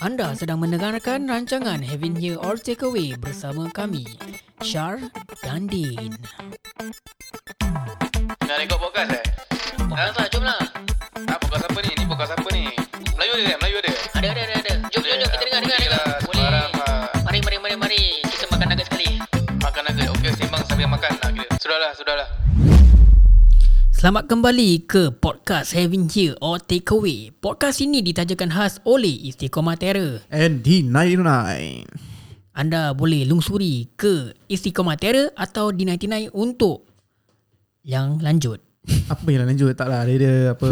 Anda sedang mendengarkan rancangan Having Here or Takeaway bersama kami, Shar dan Din. Nak rekod podcast eh? Dah tak, jom lah. Ah, podcast apa ni? Ni podcast apa ni? Melayu tak? Melayu Selamat kembali ke podcast Having Here or Takeaway. Podcast ini ditajakan khas oleh Istiqomah Terror. And D99 Anda boleh lungsuri ke Istiqomah Terror atau D99 untuk yang lanjut. Apa yang lanjut? Tak lah Dia, dia apa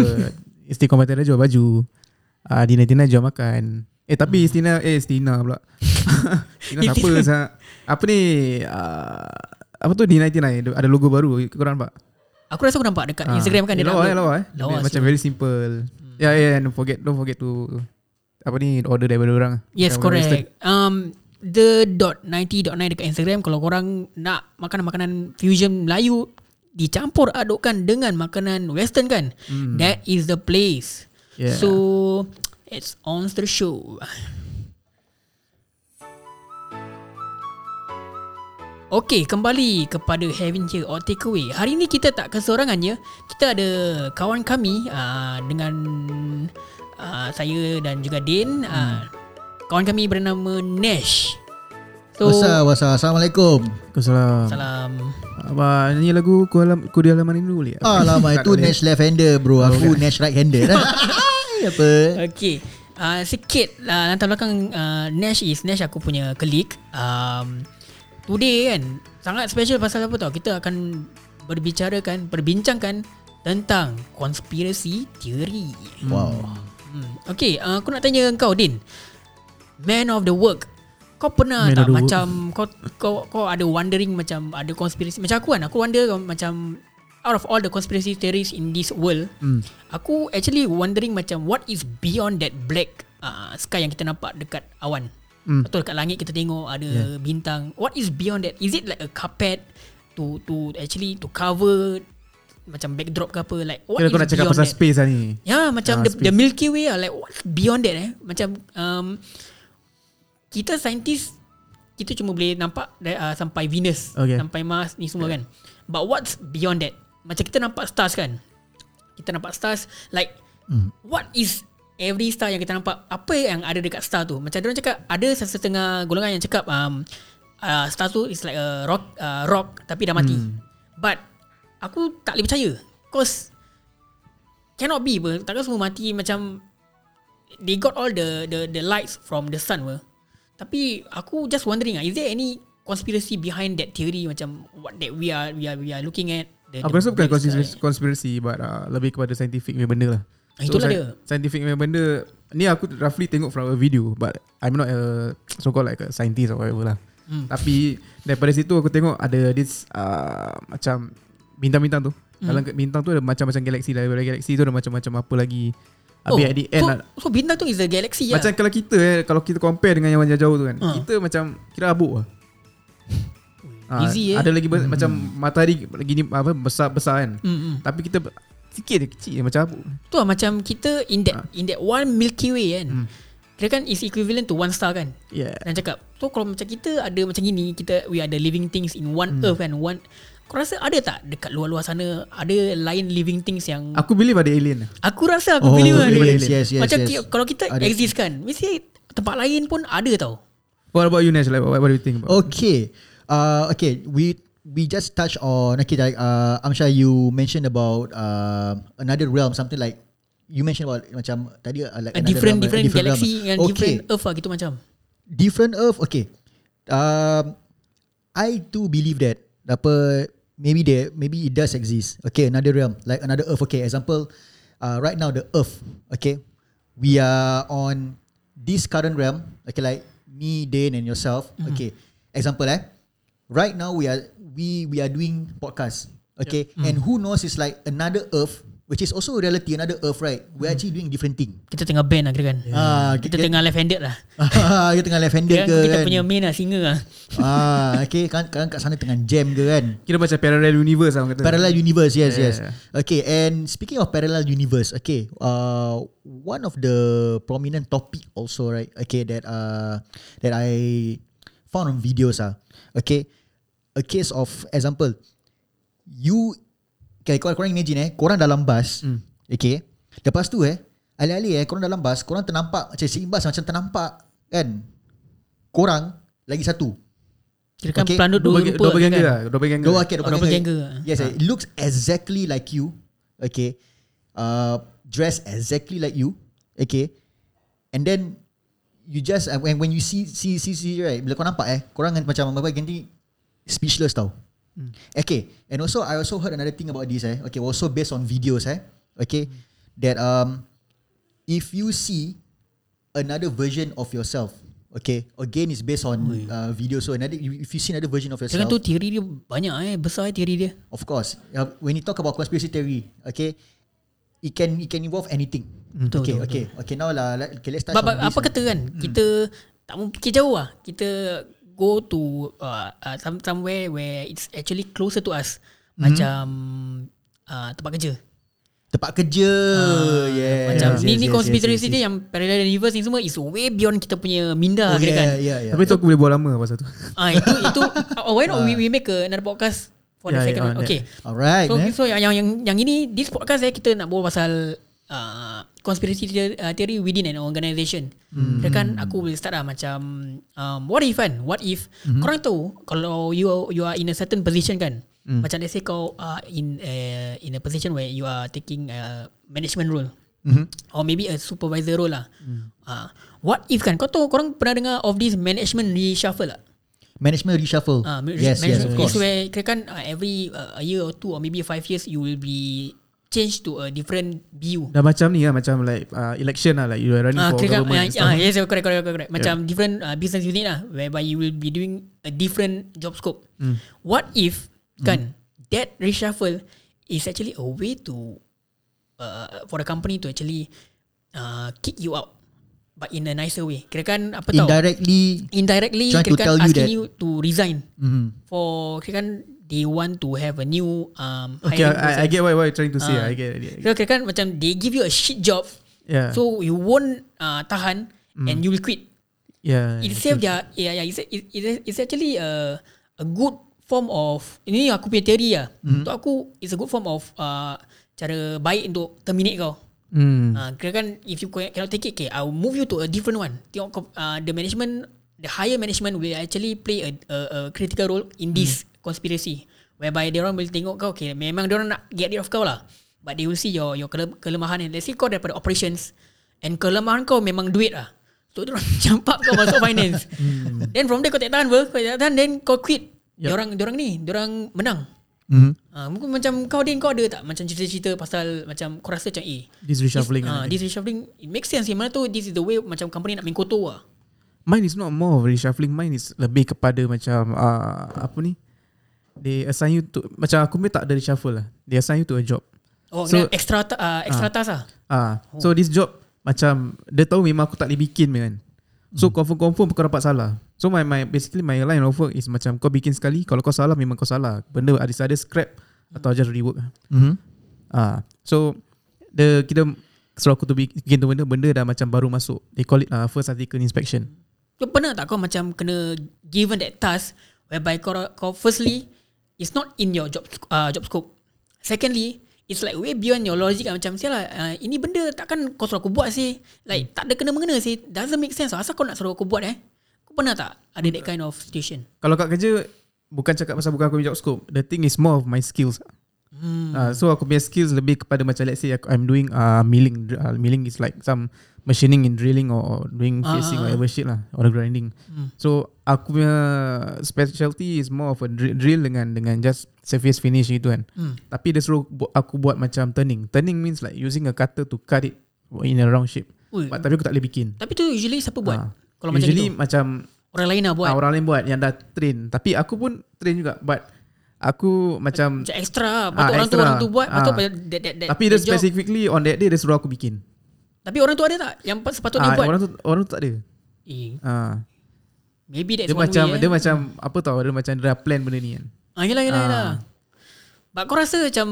Istiqomah Terra jual baju. Uh, Dina-Dina jual makan. Eh tapi Istina Eh Istina pula. Istina siapa sa- Apa ni uh, Apa tu D99 Ada logo baru Korang nampak Aku rasa aku nampak dekat Instagram kan dia lawa, nak lawa, eh. Lawa Dia Macam very simple Ya yeah, yeah, don't forget Don't forget to Apa ni Order daripada orang Yes, Daripada Western. correct. Um, the dot 90.9 dekat Instagram kalau korang nak makanan-makanan fusion Melayu dicampur adukkan dengan makanan western kan. That is the place. Yeah. So it's on the show. Okey, kembali kepada Having Here or Takeaway. Hari ni kita tak keseorangan je. Kita ada kawan kami uh, dengan uh, saya dan juga Din. Uh, kawan kami bernama Nash. So, Wasa, wasa. Assalamualaikum. Waalaikumsalam salam. Abang nyanyi lagu Ku, alam, ku di halaman ini dulu boleh Ah, lama itu. Nash left hander bro. Aku Nash right hander lah. Apa? Okey. Uh, sikit uh, latar belakang uh, Nash is Nash aku punya colleague. Um, today kan sangat special pasal apa tau? Kita akan berbicarakan, perbincangkan tentang konspirasi teori. Wow. Hmm. Okay, uh, aku nak tanya kau Din. Man of the work. Kau pernah Man tak the work. macam kau kau kau ada wondering macam ada konspirasi macam aku kan aku wonder macam out of all the conspiracy theories in this world Hmm. Aku actually wondering macam what is beyond that black uh, sky yang kita nampak dekat awan. Hmm. Atau dekat langit kita tengok ada yeah. bintang. What is beyond that? Is it like a carpet to to actually to cover macam backdrop ke apa like what Kira is kau nak cakap pasal that? space lah ni Ya macam Ah, the, space. the Milky Way lah like what's beyond that eh? Macam um, kita saintis kita cuma boleh nampak uh, sampai Venus, Okay. sampai Mars ni semua kan. But what's beyond that? Macam kita nampak stars kan. Kita nampak stars like Hmm. what is every star yang kita nampak apa yang ada dekat star tu? Macam orang cakap ada setengah golongan yang cakap um, uh, star tu is like a rock uh, rock tapi dah mati. Hmm. But aku tak boleh percaya. Cause cannot be apa. Takkan semua mati macam they got all the the the lights from the sun apa. Tapi aku just wondering ah, is there any conspiracy behind that theory macam what that we are we are we are looking at the, Aku rasa bukan conspiracy, conspiracy but uh, lebih kepada scientific punya benda lah. Ah, itulah sci- dia. Scientific punya benda ni aku roughly tengok from a video but I'm not a so called like a scientist or whatever lah. Hmm. Tapi daripada situ aku tengok ada this uh, macam bintang-bintang tu. Hmm. Dalam bintang tu ada macam-macam galaksi daripada galaksi tu ada macam-macam apa lagi. Oh, Habis at the end so, lah, so bintang tu is a galaxy lah. macam kalau kita eh, kalau kita compare dengan yang jauh-jauh tu kan, Ha. kita macam kira abuk lah. Ah, Easy, eh? Ada lagi ber- macam matahari gini apa besar-besar kan. Hmm, hmm. Tapi kita sikit je kecil macam abuk. Tu lah macam kita in that in that one Milky Way kan. Hmm. Kira kan is equivalent to one star kan. Yeah. Dan cakap So kalau macam kita ada macam gini Kita we are the living things in one Hmm. earth kan one Kau rasa ada tak dekat luar-luar sana Ada lain living things yang Aku, Aku believe ada alien. rasa aku Oh, believe yes, ada yes, yes, Macam yes. ki- kalau kita Ada. exist kan Mesti tempat lain pun ada tau What about you Nash? Like, what, what do you think about? Okay. Uh, okay. We we just touch on okay. Like, uh, I'm sure you mentioned about uh, another realm, something like you mentioned about macam tadi uh, like A different realm, different, realm. galaxy and okay. different earth lah gitu macam. Different earth okay. Um i too believe that apa maybe there maybe it does exist. Okay another realm like another earth. Okay example uh, right now the earth okay. We are on this current realm okay like me Dane and yourself okay. Example eh. Right now we are we we are doing podcast okay and who knows it's like another earth which is also reality another earth right we're Hmm. actually doing different thing Kita tengah band lah kira kan. ah Kita kita tengah left handed lah. kita tengah left handed Kira ke kita kan punya main lah singa lah. ah okay kan kan kat sana tengah jam ke kan Kira macam parallel universe lah kata. Parallel universe, yes, Yeah. yes. Okay, and speaking of parallel universe, okay, uh, one of the prominent topic also, right? Okay, that uh, that I found on videos, ah, okay, a case of example, you, okay, korang, korang imagine eh, korang dalam bus, Hmm. okay, lepas tu eh, alih-alih eh, korang dalam bus, korang ternampak macam seimbas macam ternampak kan, korang lagi satu, Kira kan Okay, pelandut Dua dua bagi rupa dua bagi kan. lah. Dua bagi. Dua okay, dua Oh, dua bagi bagi angka. angka. Yes, it looks exactly like you. Okay. Uh, dressed exactly like you. Okay. And then you just uh, when when you see see see see right, bila kau nampak eh, korang kan macam apa ganti speechless tau. Okay. And also I also heard another thing about this eh. Okay, also based on videos eh. Okay. That um if you see another version of yourself, okay, again is based on uh, video. So another if you see another version of yourself, Jangan tu teori dia banyak eh. Besar eh teori dia. Of course. Uh, when you talk about conspiracy theory, okay, it can it can involve anything. Betul, okay, betul, okay, okay. Now lah, okay, let's touch But, but apa kata kan Kita Tak mau fikir jauh lah Kita Go to uh, uh, some, Somewhere where It's actually closer to us Macam uh, Tempat kerja Tempat kerja. Ah, yes. Macam yes, Ni yes, ni yes, conspiracy yes, yes. dia Yang parallel universe ni semua Is way beyond kita punya Minda Oh, kira yeah, kan yeah, yeah. Tapi tu aku boleh buat lama pasal tu. Ah itu itu oh, why not we, we make a, another podcast for the Yeah, second yeah, one. Okay. Alright, So man. so yang yang yang, yang ini this podcast eh kita nak bawa pasal uh, conspiracy theory, uh, theory within an organisation. Hmm. kan aku boleh start lah macam um, what if kan? What if hmm. korang tahu kalau you are- you are in a certain position kan? Hmm. Macam let's say kau uh, in a, in a position where you are taking a management role. Mhm. Or maybe a supervisor role lah. Hmm. Uh, what if kan? Kau tahu korang pernah dengar of this management reshuffle tak? Management reshuffle. Uh, yes, yes, of course. Is where kira kan uh, every uh, a year or two or maybe five years you will be changed to a different view. Dah macam ni lah Macam like uh, election lah Like you are running Ah, for government ah, stuff. yes, correct, correct, correct, correct. Macam different uh, business unit lah, whereby you will be doing a different job scope. Hmm. What if kan that reshuffle is actually a way to uh, for the company to actually uh, kick you out, but in a nicer way. Kira kan apa tau? Indirectly. Indirectly, kira kan you asking that- you to resign Mhm. for kira kan they want to have a new um Okay I, I get what, what you're trying to say Ah. I get it Kira, kira kan macam they give you a shit job Yeah so you won't uh, tahan and you will quit. Yeah It save their yeah yeah it's, it, it, it's actually a a good form of ini aku punya theory lah. Untuk aku it's a good form of uh, cara baik untuk terminate kau. Hmm. Uh, kira kan if you cannot take it, okay, I'll move you to a different one. Tengok uh, the management, the higher management will actually play a, a, a critical role in this conspiracy. Whereby dia orang will tengok kau, okay, memang dia orang nak get rid of kau lah. But they will see your your kele- kelemahan. And let's say kau daripada operations and kelemahan kau memang duit lah. So dia orang campak kau masuk finance. Then from there kau tak tahan ber, kau tak tahan then kau quit. Yep. Dia orang dia orang ni, dia orang menang. Mhm. Ah, mungkin macam kau Din kau ada tak macam cerita-cerita pasal macam kau rasa macam eh This reshuffling this, uh, this reshuffling it makes sense Yang mana tu This is the way Macam company nak main kotor lah Mine is not more of reshuffling Mine is lebih kepada macam uh, Apa ni They assign you to Macam aku punya tak ada reshuffle lah. They assign you to a job. Oh So- extra ta- uh, extra task lah Ah, So this job Macam Dia tahu memang aku tak boleh bikin kan. So confirm-confirm kau dapat salah. So my, my basically my line of work is macam kau bikin sekali Kalau kau salah memang kau salah. Benda ada ada scrap Atau just rework Mhm. Ah, So the kita suruh aku tu bikin tu benda Benda dah macam baru masuk. They call it uh, first article inspection. Kau pernah tak kau macam Kena given that task Whereby kau, kau firstly It's not in your job uh, job scope. Secondly It's like way beyond your logic lah. Macam sial lah uh, Ini benda takkan kau suruh aku buat sih. Like tak ada kena-mengena sih. Doesn't make sense. Asal kau nak suruh aku buat eh? Kau pernah tak Ada that kind of situation? Kalau kat kerja Bukan cakap pasal bukan aku job scope. The thing is more of my skills hmm. Uh, so aku punya skills lebih kepada macam let's say aku, I'm doing uh, milling. Uh, milling is like some machining in drilling or doing Ah, facing or ah. whatever shit lah or grinding. Hmm. So aku punya specialty is more of a drill, drill dengan dengan just surface finish gitu kan. Hmm. Tapi dia suruh bu- aku buat macam turning. Turning means like using a cutter to cut it in a round shape. Ui, But, tapi aku tak boleh bikin. Tapi tu usually siapa buat? Ah. Kalau Usually macam macam itu Orang lain lah buat Ah, orang lain buat yang dah train. Tapi aku pun train juga. But Aku macam Macam extra Patut Ah, orang tu extra. orang tu buat Patut Ah. that, that, that, Tapi dia specifically on that day dia suruh aku bikin. Tapi orang tu ada tak Yang pa- sepatutnya Ah, buat orang tu orang tu tak ada. eh, Ah. Maybe that's Dia one macam way dia eh. macam apa tau dia macam dia dah plan benda ni kan. Ah, yelah, yelah, Ah. yelah. But kau rasa macam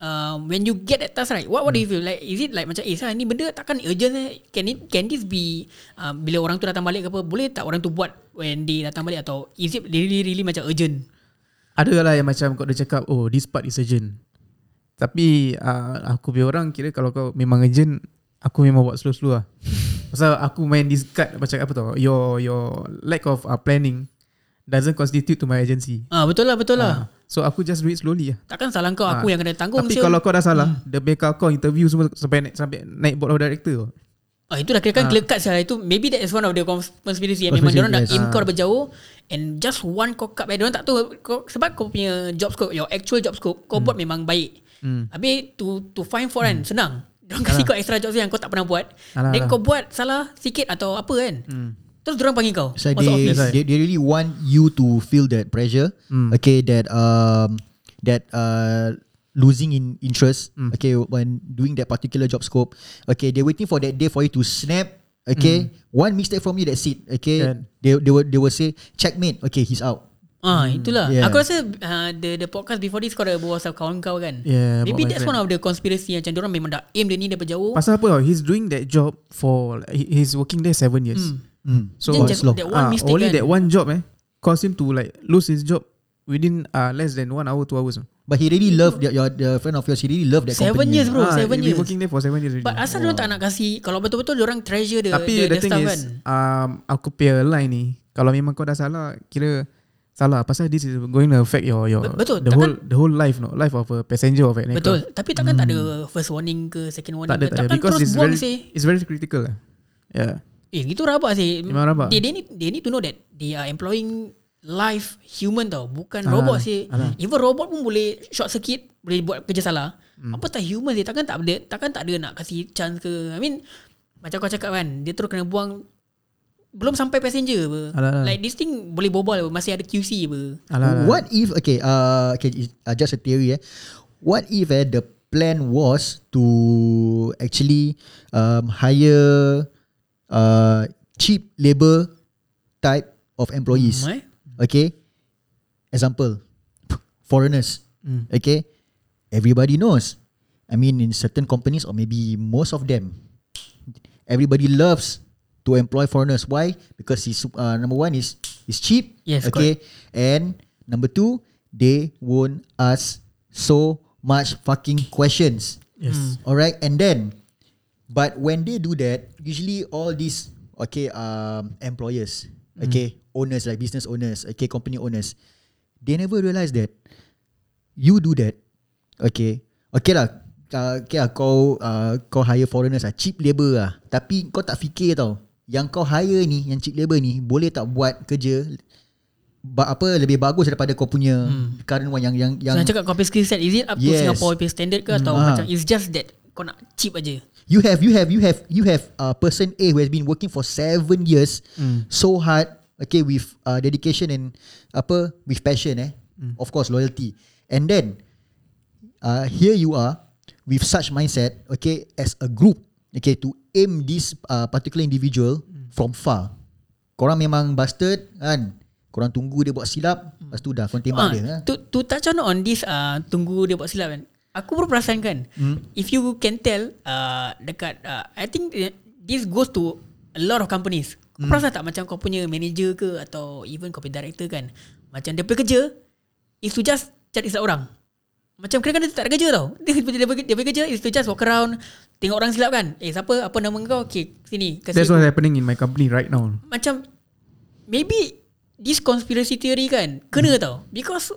uh, when you get that task right, what what do you feel like? Is it like macam eh, sah, ni benda takkan urgent eh? Can it can this be uh, bila orang tu datang balik ke apa? Boleh tak orang tu buat when dia datang balik atau is it really really macam urgent? Ada lah yang macam kau dia cakap oh this part is urgent. Tapi uh, aku punya orang kira kalau kau memang urgent aku memang buat slow-slow lah. Pasal aku main this card macam apa tau your your lack of uh, planning doesn't constitute to my agency. Ah betul lah betul lah. Ah, so aku just do it slowly lah. Takkan salah kau aku Ah. yang kena tanggung. Tapi sial. kalau kau dah salah, hmm. dia bakal kau interview semua sampai naik, sampai naik board of director. Ah itu dah kira kan clear cut salah itu maybe that is one of the cons- conspiracy yang memang Conspiracy, dia orang dah yes. aim kau daripada jauh and just one cock up eh dia orang tak tahu kau, sebab kau punya job scope your actual job scope kau buat memang baik. Hmm. Habis to to find for kan senang. Dia orang kasi kau extra jobs yang kau tak pernah buat. Alah, Then alah. kau buat salah sikit atau apa kan. Hmm. Terus dia orang panggil kau. So masuk they, office. They they really want you to feel that pressure. Mm. Okay, that um that uh losing in interest. Mm. Okay, when doing that particular job scope. Okay, they're waiting for that day for you to snap. Okay, one mistake from you, that's it. Okay, Kan. they they will they will say checkmate. Okay, he's out. Ah itulah. Yeah. Aku rasa uh, the the podcast before this kau ada berbual pasal kawan kau kan. Yeah, Maybe that's friend. one of the conspiracy macam dia orang memang dah aim dia ni daripada jauh. Pasal apa he's doing that job for he- he's working there seven years. Hmm. Mm. So just that one Ah, mistake only kan. that one job eh caused him to like lose his job within uh, less than one hour two hours. But he really loved the, your the friend of yours. He really loved that Seven company. years bro, Ah, seven years. working there for seven years already. But asal dia orang tak nak kasih kalau betul-betul dia orang treasure the Tapi the, the, the thing is kan. um, Aku punya line ni Kalau memang kau dah salah Kira Salah Pasal this is going to affect your your Be- betul, The takkan- whole the whole life no Life of a passenger of an Betul. aircraft. Tapi takkan tak ada first warning ke second warning Tak ada ke. tak ada Takkan Because terus it's buang very sih. It's very critical lah Yeah Eh gitu rabak sih. Memang rabak. They, they, need, they need to know that they are employing live human tau. Bukan Alah, robot sih. alah. Even robot pun boleh short circuit, boleh buat kerja salah. Hmm. Apa tak human sih? Takkan tak ada, takkan tak ada nak kasih chance ke. I mean, macam kau cakap kan, dia terus kena buang belum sampai passenger apa. Alah, alah. Like this thing boleh bobol apa. Masih ada QC apa. Alah, alah. What if okay uh okay uh, just a theory eh. What if eh, the plan was to actually um, hire uh cheap labor type of employees. Hmm, eh? Okay. Example foreigners. Mm. Okay. Everybody knows. I mean in certain companies or maybe most of them everybody loves to employ foreigners. Why? Because he's uh, number one is is cheap. Yes, Okay. And number two, they won't ask so much fucking questions. Yes All right. And then, but when they do that, usually all these okay um employers, okay owners like business owners, okay company owners, they never realize that you do that. Okay. Okay lah. Uh, okay lah, kau uh, kau hire foreigners lah, cheap labor lah. Tapi kau tak fikir tau, yang kau hire ni, yang cheap labor ni, boleh tak buat kerja ba- apa lebih bagus daripada kau punya hmm. current one yang yang yang so, cakap kau punya skill set is it up to Yes. Singapore punya standard ke atau Ah. macam it's just that kau nak cheap aja. You have, you have, you have, you have a uh, person A who has been working for seven years so hard, okay, with uh, dedication and apa, with passion, eh, of course, loyalty, and then uh, here you are with such mindset, okay, as a group, okay, to aim this uh, particular individual from far. Korang memang bastard kan, korang tunggu dia buat silap, lepas tu dah korang tembak Ah, dia. Ha? to, to touch on on this uh, tunggu dia buat silap kan. Aku baru perasan kan. Hmm. If you can tell uh, dekat uh, I think uh, this goes to a lot of companies. Kau Hmm. perasan tak macam kau punya manager ke atau even kau punya director kan. Macam dia punya kerja is to just cari silap orang. Macam kadang-kadang dia tak ada kerja tau. Dia, dia, dia, dia punya kerja is to just walk around tengok orang silap kan. Eh siapa apa nama kau? Okay sini kasi That's what's happening in my company right now macam maybe this conspiracy theory kan kena tau because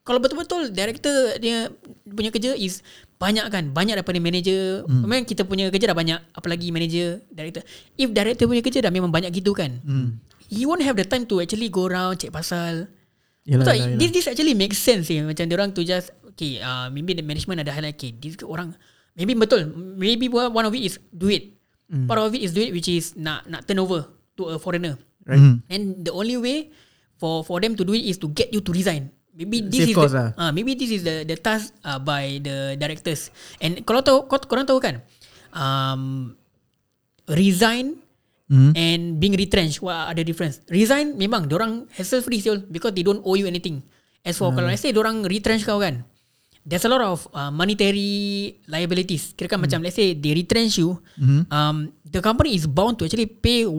kalau betul-betul director dia punya kerja is banyak kan banyak daripada manager hmm. memang kita punya kerja dah banyak apalagi manager director if director punya kerja dah memang banyak gitu kan hmm. he won't have the time to actually go around check pasal Yelah, Betul, yelah, yelah. this, this actually makes sense eh. Macam orang tu just Okay uh, Maybe the management ada highlight Okay this orang Maybe betul Maybe one of it is duit mm. Part of it is duit Which is nak nak turn over To a foreigner Right Hmm. And the only way For for them to do it Is to get you to resign maybe this Save is cost the, lah. ah maybe this is the the task uh, by the directors. And kalau tahu kau korang tahu kan um resign Hmm. and being retrenched what are the difference? Resign memang orang hassle free still because they don't owe you anything. As for kalau let's say orang retrench kau kan there's a lot of uh, monetary liabilities. Kira kan macam let's say they retrench you um the company is bound to actually pay 1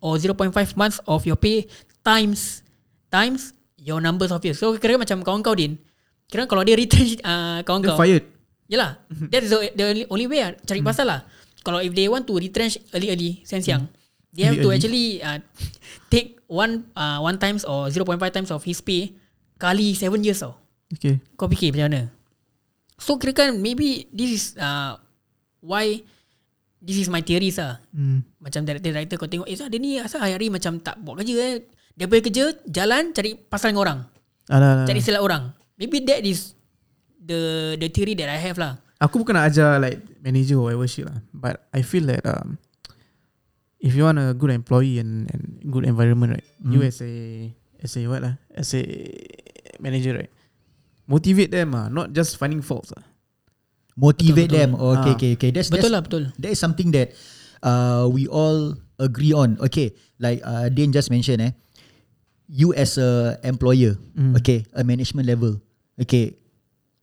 or 0.5 months of your pay times times your numbers of years. So kira macam kawan kau din kira kalau dia retrench uh, kawan Dia kau fired. Yelah That is the, the only, only way lah Cari pasal lah Kalau if they want to retrench Early-early Sense yang They have to Early-early. actually uh, Take one uh, One times or 0.5 times of his pay Kali 7 years tau Okay. Kau fikir macam mana So kira kan Maybe This is uh, Why This is my theories lah Hmm. Macam director-director kau tengok Eh dia ni asal hari-hari macam tak buat kerja eh Dia punya kerja Jalan cari pasal dengan orang Alah, alah. Cari silap orang Maybe that is The the theory that I have lah Aku bukan nak ajar like manager or whatever shit lah. But I feel that um, if you want a good employee and, and good environment, right? Mm. You as a as a what lah? As a manager, right? Motivate them ah, not just finding faults ah. Motivate Betul, them. betul. Oh, okay, Ah. okay, okay. That's, Betul that's, lah betul that is something that uh, we all agree on. Okay, like uh, Dane just mentioned, eh, you as a employer, Mm. okay, a management level, okay,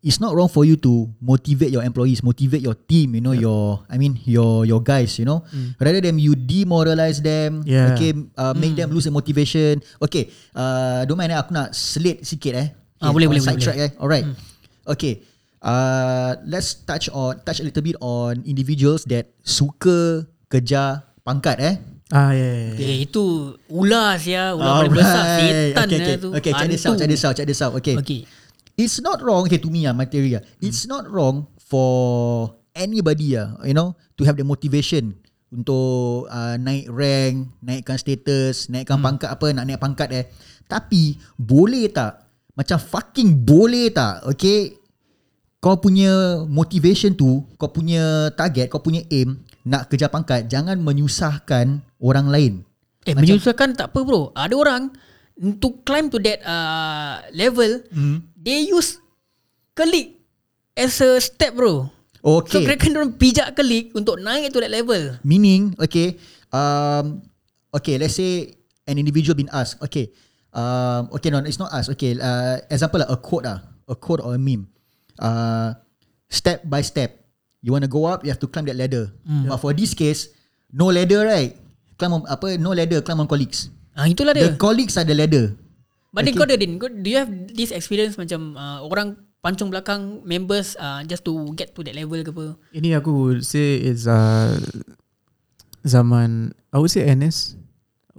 it's not wrong for you to motivate your employees, motivate your team, you know, your, I mean, your your guys, you know, rather than you demoralize them, Yeah. okay, uh, make them lose the motivation. Okay, uh, don't mind, eh, aku nak selit sikit, eh. Ah, Okay, boleh, on boleh, side boleh, track, eh. Alright. Okay. Uh, let's touch on touch a little bit on individuals that suka kejar pangkat eh. Ah yeah. yeah, yeah. Eh itu ular sia, ular paling besar setan okay, okay. lah tu. Okay, check this out, check this out, check this out. Okay. Okay. It's not wrong, okay, to me, ah, my theory, ah, it's not wrong for anybody, ah, you know, to have the motivation untuk uh, naik rank, naikkan status, naikkan pangkat apa, nak naik pangkat eh. Tapi, boleh tak? Macam fucking boleh tak? Okay, kau punya motivation tu, kau punya target, kau punya aim, nak kejar pangkat, jangan menyusahkan orang lain. Eh menyusahkan tak apa bro. Ada orang to climb to that uh, level, Hmm. they use colleague as a step bro. So Okay. kira kan orang pijak colleague untuk naik to that level. Meaning, okay, um, okay, let's say an individual been asked, okay, um, okay, no, it's not us. Okay, uh, example like a quote, ah, a quote or a meme. Uh, step by step, you want to go up, you have to climb that ladder. But for this case, no ladder, right? Climb on, apa? No ladder, climb on colleagues. Ah itulah The dia. colleagues are the ladder. But then Okay. kau ada din, kau, do you have this experience macam uh, orang pancung belakang members uh, just to get to that level ke apa? Ini aku would say is uh, zaman I would say NS.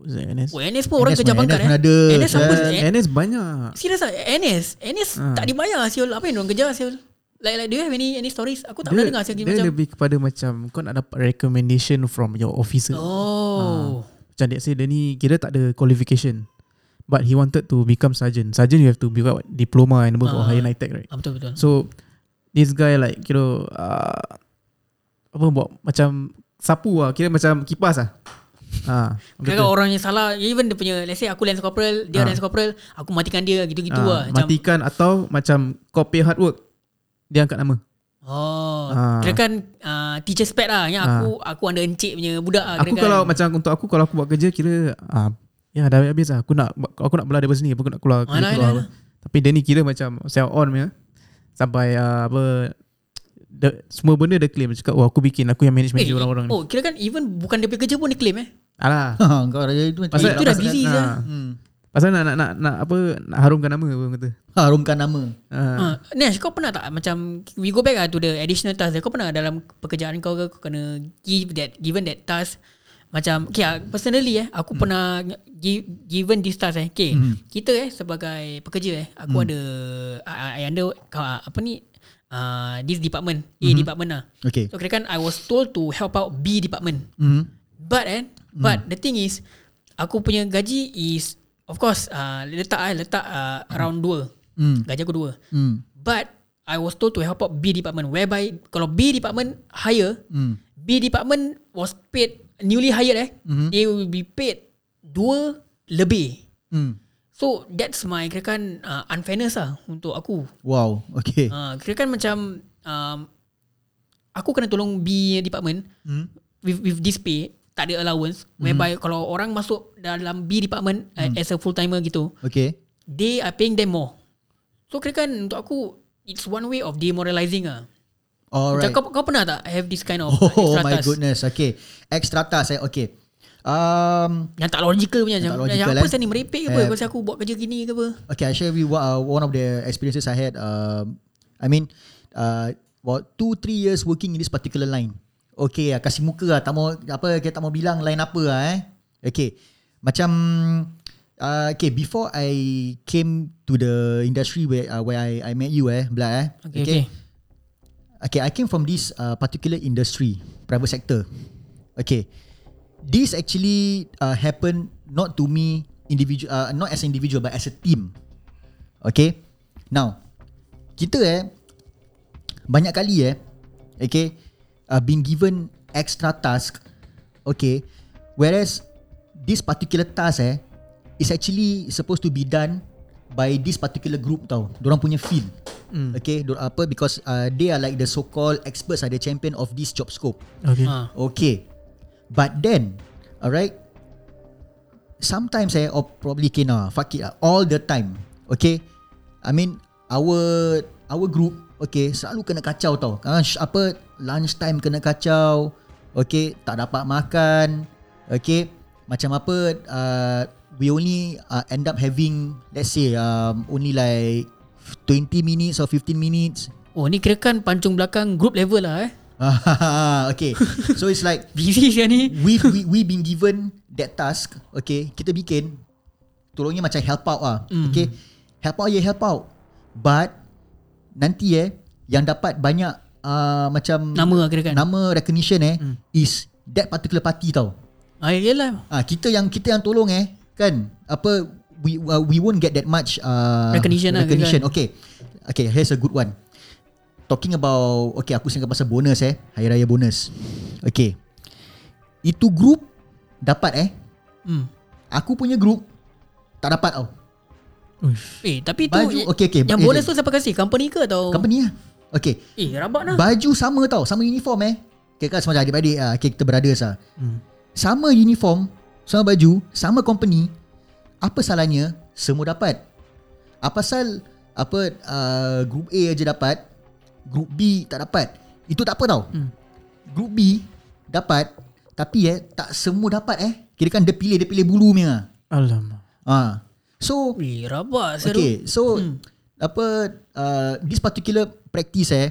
NS. Oh NS pun orang NS kerja pun- pangkat NS eh. ada, NS apa? kan? Eh, NS banyak. Serius lah NS NS Ah. tak dibayar siul Apa yang orang kerja siul Like like do you have any any stories Aku tak Dia, pernah dengar siul dia macam lebih kepada macam kau nak dapat recommendation from your officer. Oh Macam dia say dia ni kira tak ada qualification. But he wanted to become sergeant. Sergeant you have to be what, diploma and above or Ah. higher NITEC right? ah, Betul betul So this guy like kira uh, apa buat macam sapu lah kira macam kipas lah. Ha, betul. orang yang salah Even dia punya Let's say aku lance corporal Dia Ah. lance corporal Aku matikan dia Gitu-gitu Ah, lah Macam matikan atau macam kau pay hard work dia angkat nama. Oh Ah. Kira kan uh, Teacher spec lah Yang aku Aku under encik punya budak lah Aku kalau macam untuk aku kalau aku buat kerja kira ah, ya dah habis lah. Aku nak aku nak belah daripada sini aku nak keluar, Ah, lah, keluar lah, apa. Tapi dia ni kira macam sell on punya sampai ah, apa the, semua benda dia claim cakap oh aku bikin aku yang manage Eh, manage orang-orang ni. Oh kira kan Even bukan dia punya kerja pun dia claim eh Alah. kau raya itu macam Pasal- itu dah busy je. ah, Hmm. Pasal nak, nak nak nak apa nak harumkan nama apa kata. Harumkan nama. Ah. Uh, Nash kau pernah tak Macam We go back lah To the additional task Kau pernah dalam Pekerjaan kau ke Kau kena Give that Given that task Macam Okay ah, personally eh Aku pernah give, Given this task eh Okay Kita eh Sebagai pekerja eh Aku ada I, I under uh, Apa ni uh, This department A department lah Okay. So kira kan I was told to help out B department Hmm. But eh But the thing is Aku punya gaji is Of course uh, Letak eh Letak uh, around 2 Hmm. Gaji aku 2 Hmm. But I was told to help out B department whereby kalau B department hire, Hmm. B department was paid newly hired eh, Mhm. they will be paid dua lebih. Hmm. So that's my kira kan uh, unfairness lah untuk aku. Wow. Okay. Uh, kira kan macam um, aku kena tolong B department Hmm. with with this pay tak ada allowance whereby kalau orang masuk dalam B department uh, as a full timer gitu Okay. they are paying them more. So kira kan untuk aku it's one way of demoralizing ah. Alright. Macam kau, kau pernah tak have this kind of uh, Oh extra my task goodness. Okay. Extra task eh. Okay. Um, yang tak logical punya Tak macam logical, yang apa eh. saya ni merepek ke apa Eh. kalau aku buat kerja gini ke apa. okay, I share with you uh, one of the experiences I had. Um, I mean, uh, about two, three years working in this particular line. Okay, uh, kasih muka lah. Tak mau, apa, kita tak mau bilang line apa lah eh. Okay. Macam, uh, okay, before I came to the industry where uh, where I, I met you eh, Blah eh. Okay, okay. Okay, I came from this uh, particular industry, private sector. Okay, this actually uh, happened not to me individual, uh, not as individual, but as a team. Okay, now kita eh banyak kali eh, okay, uh, been given extra task. Okay, whereas this particular task eh is actually supposed to be done by this particular group tau. Diorang punya field. Mm. Okay, dor- apa because uh, they are like the so-called experts, are the champion of this job scope. Okay. Ha. Okay. But then, alright, sometimes eh, or probably okay nah, fuck it lah, all the time. Okay, I mean our our group, okay, selalu kena kacau tau. Ah, sh- apa lunch time kena kacau. Okay, tak dapat makan. Okay, macam apa, uh, we only uh, end up having, let's say, um, only like 20 minutes or 15 minutes Oh ni kira kan pancung belakang group level lah eh. okay. So it's like Busy kan ni. we we we been given that task. Okay, kita bikin tolongnya macam help out ah. Mm. Okay, help out ya help out. But nanti eh yang dapat banyak uh, macam Nama lah kira nama recognition eh Mm. is that particular party tau. Ah yalah. Ah kita yang kita yang tolong eh kan apa we uh, we won't get that much uh, Recognition lah, recognition. kan? Okay. Okay, here's a good one. Talking about okay aku cakap pasal bonus eh, hari raya bonus. Okay. Itu group dapat eh. Hmm. Aku punya group tak dapat tau. Uish. Eh tapi tu Baju okay okay. yang eh, bonus tu siapa kasih? Company ke atau company lah. Okay. Eh rabak lah. Baju sama tau, sama uniform eh. Okay kan semacam adik-adik ah. Okay, kita brothers ah. Hmm. Sama uniform, sama baju, sama company. Apa salahnya semua dapat? Apa pasal apa uh, group A aja dapat, group B tak dapat. Itu tak apa tau. Hmm. Group B dapat tapi eh tak semua dapat eh. Kira kan dia pilih dia pilih bulu punya. Alamak. Ah. So Eh rabak seru. Okay, so Hmm. apa uh, this particular practice eh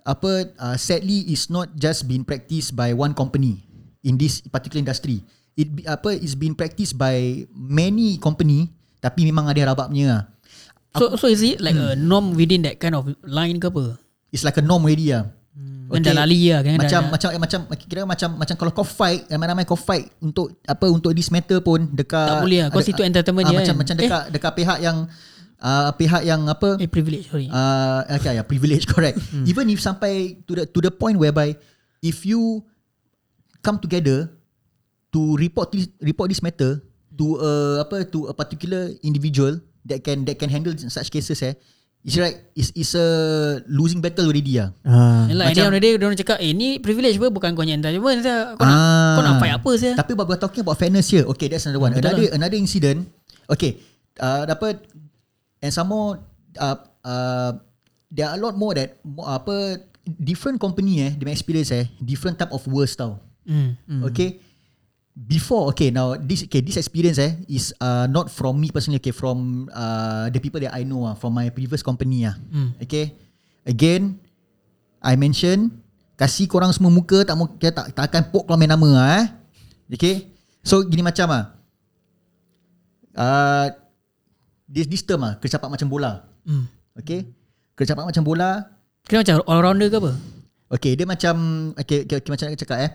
apa uh, sadly is not just being practiced by one company in this particular industry. It be, apa is being practiced by many company tapi memang ada rabaknya lah. So so is it like Hmm. a norm within that kind of line ke apa? It's like a norm already lah. Kan dah lali lah kan macam dah, macam eh, macam kira macam macam kalau kau fight ramai-ramai kau fight untuk apa untuk this matter pun dekat Tak boleh lah, kau situ entertainment ah, je macam kan? macam dekat dekat pihak yang uh, pihak yang apa eh privilege sorry. uh, okay, yeah, privilege correct. Even if sampai to the to the point whereby if you come together to report this report this matter to a apa to a particular individual that can that can handle such cases eh it's like it's, it's a losing battle already ah. Ah. Yalah, at the end macam- of day dia orang cakap eh ni privilege apa bukan kau yang entitlement saya. Kau nak Ah. kau nak fight apa saya? Tapi but we're talking about fairness here. Okay, that's another one. Betul another another incident. Okay, uh, dapat and some more uh, uh, there are a lot more that mo- apa different company eh, my experience eh, different type of worst tau. Hmm. Okay. Before okay now this okay this experience eh is uh, not from me personally okay from uh, the people that I know ah from my previous company ah Hmm. okay again I mention kasih korang semua muka tak mau kita tak, tak akan pok keluar main nama ah eh okay so gini macam ah uh, this this term ah kerja cepat macam bola Hmm. okay kerja cepat macam bola Kira macam all rounder ke apa? Okay, dia macam okay, okay, okay macam nak cakap eh.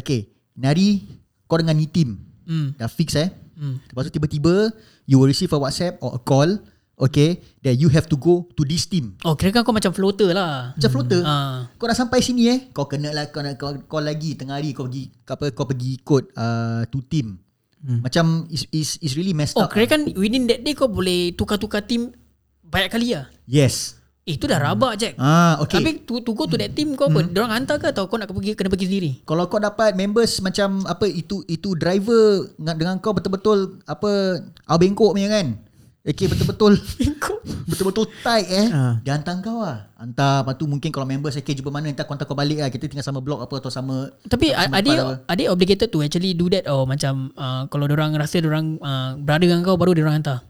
Okay, nari kau dengan ni team. Hmm. Dah fix eh. Hmm. Lepas tu tiba-tiba you will receive a WhatsApp or a call okay that you have to go to this team. Oh kira kan kau macam floater lah. Macam floater. Ah. Kau dah sampai sini eh, kau kena lah kau nak kau, kau lagi tengah hari kau pergi kau apa kau pergi ikut uh, to team. Hmm. Macam is is is really messed Oh up. kira kan within that day kau boleh tukar-tukar team banyak kali lah. Yes. Eh tu dah rabak Jack. Ah, okay. Tapi to, to go to that team kau apa? Hmm. Diorang hantar ke atau kau nak pergi kena pergi sendiri? kalau kau dapat members macam apa itu itu driver dengan, kau betul-betul apa au bengkok punya kan. Okay betul-betul betul-betul tight eh. Ah. Dia hantar kau lah. Hantar lepas tu mungkin kalau members okay jumpa mana nanti aku hantar kau balik lah. Kita tinggal sama blok apa atau sama Tapi sama are tempat they, apa. are they obligated to actually do that or macam uh, kalau orang rasa orang uh, brother dengan kau baru orang hantar?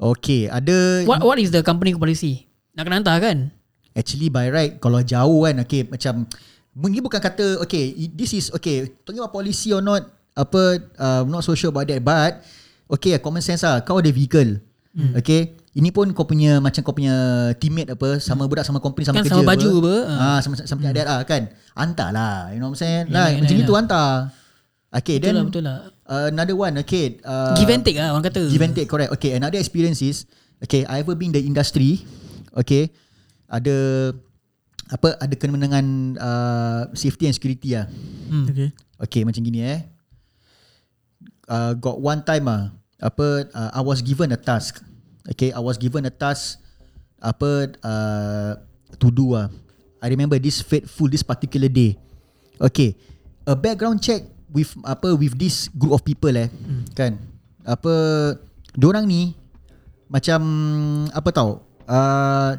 Okay, ada What what is the company policy? Nak kena hantar kan? Actually by right Kalau jauh kan Okay macam Ini bukan kata Okay This is okay Talking about policy or not Apa uh, Not so sure about that But Okay common sense lah Kau ada vehicle hmm. Okay Ini pun kau punya Macam kau punya Teammate apa Sama budak sama company Sama Kan kerja sama baju apa, apa ah, Sama sama hmm. lah kan Hantar lah You know what I'm saying Yelah, lah, yelah, Macam yelah. itu hantar Okay Betul then lah betul lah. uh, Another one Okay uh, Give and take lah orang kata. Give and take correct Okay another experience is Okay I ever been in the industry Okay Ada Apa Ada kena dengan uh, Safety and security lah Hmm. Okay. Okay macam gini eh uh, Got one time ah Apa uh, I was given a task. Okay I was given a task Apa uh, To do ah. I remember this fateful This particular day. Okay A background check With apa With this group of people eh hmm. Kan? Apa Diorang ni Macam Apa tau uh,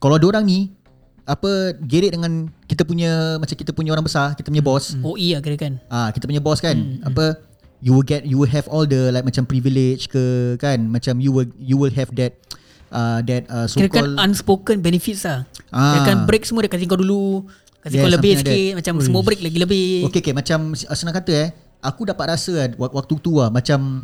Kalau diorang ni Apa Gerik dengan Kita punya Macam kita punya orang besar Kita punya boss. OE lah kira kan. Ah kita punya boss kan. Hmm. apa you will get you will have all the like macam privilege ke kan macam you will you will have that uh, that uh, so Kira kan called unspoken benefits lah. Ah. Kira kan break semua dia kasi kau dulu. Kasi Yeah, kau lebih sikit. Macam semua break lagi lebih. okay okay macam senang kata eh aku dapat rasa wak- waktu tu lah macam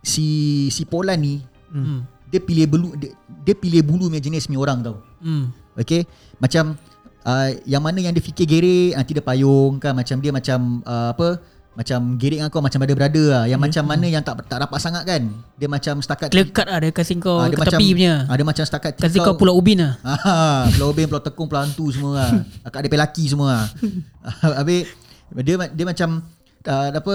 si si Polan ni Hmm. dia pilih bulu dia, dia pilih bulu punya jenis punya orang tau Hmm. Okay Macam uh, Yang mana yang dia fikir gerik Nanti dia payung kan Macam dia macam uh, Apa Macam gerik dengan kau Macam brother-brother lah Yang macam mana yang tak tak rapat sangat kan Dia macam setakat Clear cut lah dia kasi kau Ah, ke dia tepi punya. ah, Dia macam setakat Kasi kau pulau ubin lah. Ah, Pulau Ubin, Pulau Tekong, Pulau Hantu semua lah. Akak dia pelaki semua lah. Habis dia dia macam uh, apa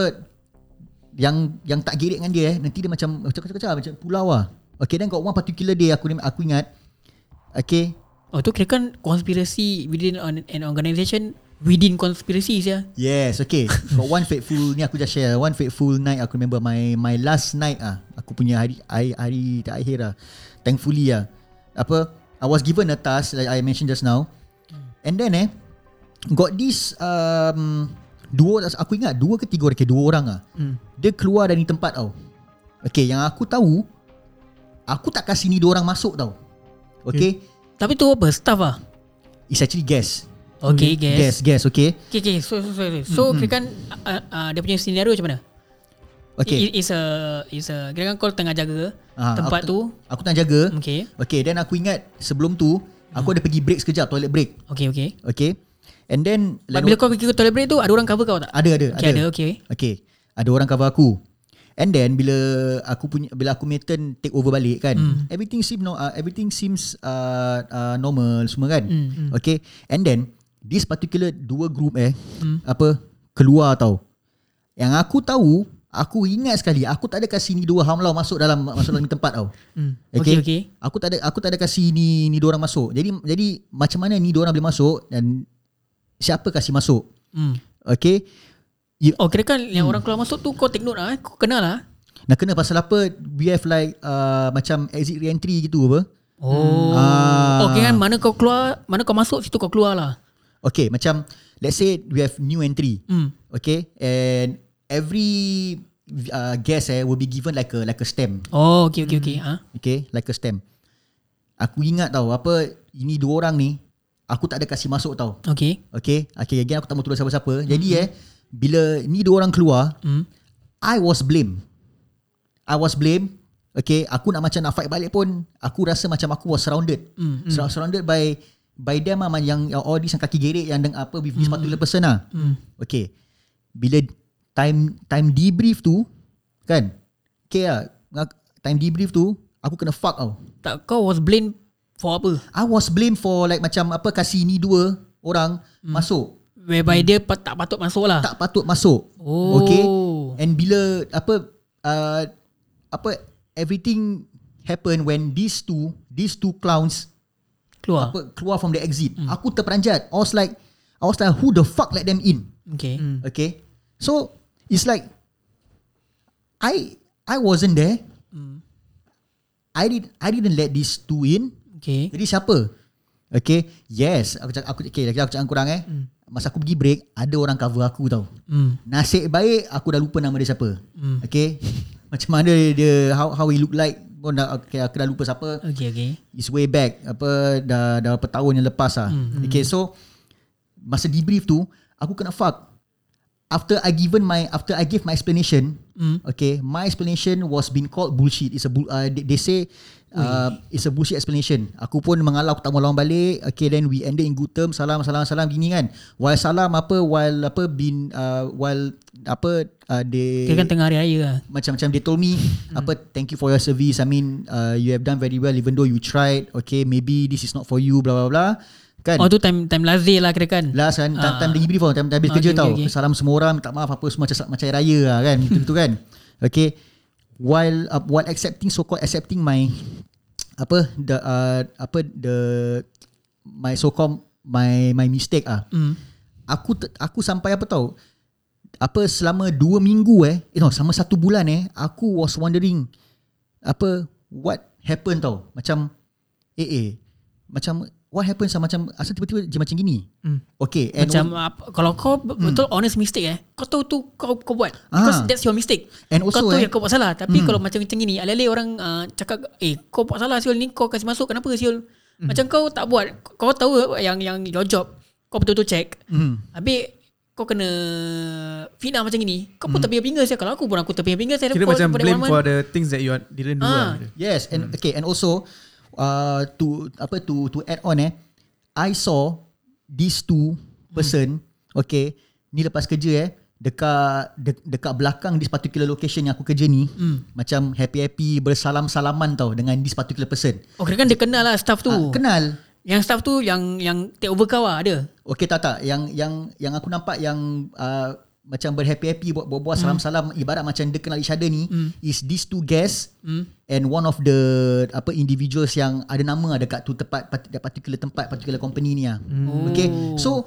yang yang tak gerik dengan dia eh nanti dia macam macam macam macam pulau lah. Okay then got one particular day aku aku ingat Okay Oh tu kira kan konspirasi within an, an organisation within konspirasi ya. Yes, okay. Got one fateful ni aku just share. One fateful night aku remember my my last night ah. Aku punya hari hari, hari terakhir lah. Thankfully lah. Apa I was given a task like I mentioned just now. And then eh got this um dua aku ingat dua ke tiga orang ke dua orang ah. Hmm. Dia keluar dari tempat tau. Okay, yang aku tahu aku tak kasih ni dua orang masuk tau. Okay? Tapi tu apa? Staff lah. It's actually gas. Okay, guys. Gas, gas, okay? Okay, okay. So, so, so, so, so kira kan uh, uh, dia punya scenario macam mana? Okay. It, it's a, it's a, kira kan kau tengah jaga Ah, tempat tu. aku, Aku tengah jaga. Okay. Okay, then aku ingat sebelum tu aku ada pergi break sekejap, toilet break. Okay, okay. Okay. And then But bila kau pergi ke toilet break tu, ada orang cover kau tak? ada ada Okay, ada. ada. Okay. Okay. Ada orang cover aku. And then bila aku punya bila aku punya turn take over balik kan, Hmm. everything seem no uh, everything seems uh, uh, normal semua kan. Hmm, Okay. And then this particular dua group eh Hmm. apa keluar tau. Yang aku tahu, aku ingat sekali aku tak ada kasih ni dua hamlau masuk dalam masuk dalam ni tempat tau. Hmm. Okay, okay. Aku tak ada aku tak ada kasih ni ni dua orang masuk. Jadi jadi macam mana ni dua orang boleh masuk dan siapa kasih masuk? Hmm. Okay. Oh, kira kan yang orang keluar masuk tu kau take note lah. eh. Kau kenal lah. Nak kena pasal apa? We have like uh, macam exit re-entry gitu apa? Oh. Ah. Oh, kira kan mana kau keluar, mana kau masuk, situ kau keluar lah. Okay, macam let's say we have new entry. Hmm. Okay, and every uh, guest eh will be given like a like a stamp. Oh, okay, okay, okay. Ha? Okay, like a stamp. Aku ingat tau apa ini dua orang ni aku tak ada kasih masuk tau. Okay. Okay, okay again aku tak mau tulis siapa-siapa. Jadi eh bila ni dua orang keluar, Hmm. I was blame. I was blame. Okay, aku nak macam nak fight balik pun, aku rasa macam aku was surrounded. Hmm, Mm, surrounded by by them ah yang, yang all this yang kaki gerik yang dengan apa with this particular person lah. Hmm. Okay. Bila time time debrief tu kan. Okay lah. Time debrief tu aku kena fuck tau. Tak, kau was blamed for apa? I was blame for like macam apa kasih ni dua orang masuk. Whereby dia pat- tak patut masuk lah. Tak patut masuk. Oh. Okay. And bila apa uh, apa everything happen when these two these two clowns Keluar. apa keluar from the exit. Aku terperanjat. I was like I was like who the fuck let them in? Okay. Okay. So it's like I I wasn't there. I did I didn't let these two in. Okay. Jadi siapa? Okay. Yes. Aku cakap aku okay, aku cakap kurang eh. Masa aku pergi break, ada orang cover aku tau. Hmm. Nasib baik aku dah lupa nama dia siapa. Okay. Macam mana dia how how he look like pun dah okay, aku dah lupa siapa. Okay, okay. It's way back apa dah dah berapa tahun yang lepas lah. Okay, so masa debrief tu aku kena fuck. After I given my after I give my explanation, okay, my explanation was been called bullshit. It's a bull, uh, they, they say uh, it's a bullshit explanation. Aku pun mengalah aku tak mau lawan balik. Okay, then we ended in good terms. Salam salam salam gini kan. While salam apa while apa bin uh, while apa uh, they Kira kan tengah hari raya lah. macam-macam they told me apa thank you for your service I mean uh, you have done very well even though you tried okay maybe this is not for you blah blah blah kan Oh tu time time lazir lah kira kan. last kan time, Ah. time debrief tau time, time habis Ah, kerja okay, tau okay, okay. salam semua orang minta maaf apa semua macam macam raya lah kan gitu kan okay while uh, while accepting so called accepting my apa the uh, apa the my so called my my mistake ah. Hmm. aku aku sampai apa tahu apa selama dua minggu eh eh no selama satu bulan eh aku was wondering apa what happened tau? Macam eh eh macam what happened sama macam asal tiba-tiba dia macam gini Hmm. okay and Macam al- apa, kalau kau be- betul honest mistake eh, kau tahu tu kau kau buat. Because Ah. that's your mistake. And kau also, tahu eh, yang kau buat salah. Tapi kalau macam macam gini, alih-alih orang uh, cakap, eh kau buat salah Siul ni, kau kasih masuk. Kenapa Siul? Macam kau tak buat. Kau tahu yang yang your job, kau betul-betul check. Hmm. Habis kau kena fitnah macam gini. Kau pun terpinga-pinga saya. Kalau aku pun aku terpinga-pinga saya. Kira macam blame for the things that you didn't do Ah. lah. Yes, and okay, and also uh, to apa to to add on eh, I saw these two person, okay, ni lepas kerja eh, dekat de, dekat belakang this particular location yang aku kerja ni, macam happy happy bersalam salaman tau dengan this particular person. Oh kira kan dia kenal lah staff tu. Uh, kenal. Yang staff tu yang yang take over kau lah ada. Okay tak tak yang yang yang aku nampak yang uh, macam berhappy-happy buat buat salam-salam ibarat macam dia kenal each other ni is these two guests and one of the apa individuals yang ada nama dekat tu tempat particular tempat particular company ni ah. Okay. So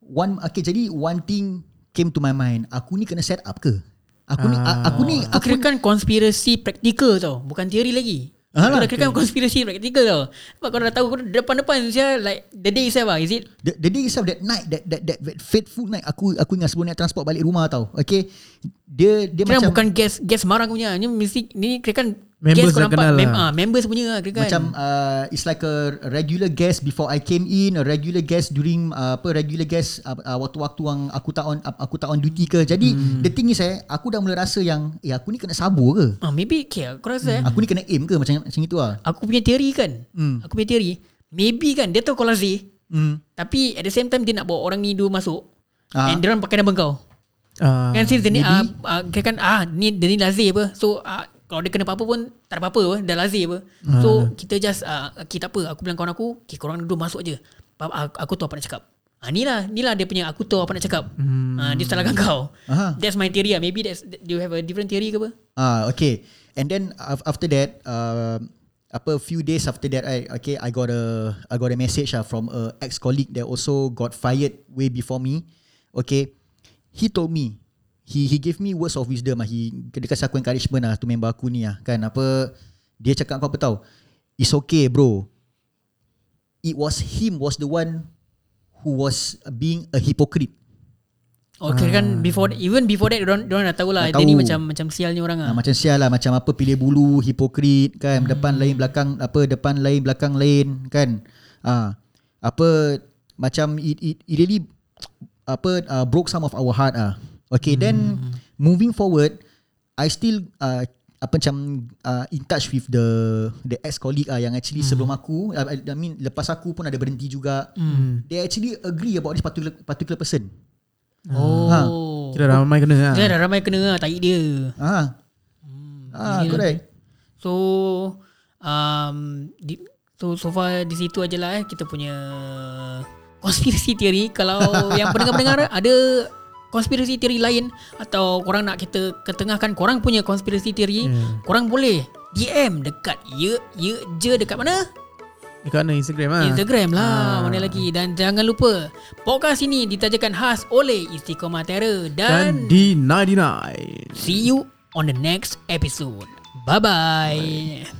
one okay jadi one thing came to my mind. Aku ni kena set up ke? Aku ni a- aku ni Aku aku kira kan konspirasi praktikal tau Bukan teori lagi Alah, Itu dah kira kan konspirasi praktikal tau Sebab kau dah tahu kau Depan-depan saya Like the day itself lah Is it The, the day itself that night that, that that that fateful night aku aku ingat sebelum naik transport balik rumah tau. Okay. Dia dia Kira macam bukan gas Gas marang punya Ni mesti Ni kira kan Members gas kau nampak kenal mem, lah. ah, Members punya lah kira kan Macam uh, it's like a regular guest before I came in, a regular guest during uh, apa regular guest uh, uh, waktu-waktu yang aku tak on uh, aku tak on duty ke. Jadi hmm. the thing is eh, aku dah mula rasa yang eh aku ni kena sabur ke? ah, Maybe okay, Aku rasa eh Aku ni kena aim ke macam macam itu ah. Aku punya teori kan Hmm. Aku punya teori Maybe kan Dia tahu kau lazir Hmm. Tapi at the same time Dia nak bawa orang ni dua masuk Ah. And dia orang pakai nama kau Ah. Kan since dia ni uh, uh, kan ah, ni, Dia ni lazir apa So uh, kalau dia kena apa-apa pun Tak ada apa-apa apa Dah lazir apa So kita just uh, Okay tak apa Aku bilang kawan aku Okay korang dua masuk je Pa- Aku, tahu apa nak cakap Ah ni lah, ni lah dia punya aku tahu apa nak cakap. Hmm. Ah, dia salahkan kau. Aha. That's my theory lah. Maybe that's do you have a different theory ke apa? Ah, okay. And then af- after that, uh, apa few days after that, I okay, I got a I got a message uh, from a ex colleague that also got fired way before me. Okay, he told me, he he gave me words of wisdom. ah. He dia aku encouragement lah tu member aku ni ah, kan apa dia cakap aku apa tahu? It's okay, bro. It was him was the one who was being a hypocrite. Oh, kira kan before even before that orang orang dah tahu lah dia ni macam macam sialnya orang Ah, ah. macam sial lah macam apa pilih bulu hipokrit kan hmm. depan lain belakang apa depan lain belakang lain kan ah apa macam it, it, it really apa uh, broke some of our heart ah okay hmm. then moving forward I still uh, apa macam uh, in touch with the the ex colleague ah yang actually hmm. sebelum aku I, I mean lepas aku pun ada berhenti juga hmm. they actually agree about this particular particular person Oh. Ha. Kira ramai kena lah. Dia dah ramai kena lah tahi dia. ah ah Gila. correct So um di, so so far di situ aja lah eh kita punya konspirasi teori kalau yang pendengar-pendengar ada konspirasi teori lain atau korang nak kita ketengahkan korang punya konspirasi teori, Yeah. korang boleh DM dekat ye ye je dekat mana? Dekat mana? Instagram lah. Instagram lah. Ah. Mana lagi? Dan jangan lupa Podcast ini ditajakan khas oleh Istiqomah Terror Dan Dan, di 99 see you on the next episode. Bye-bye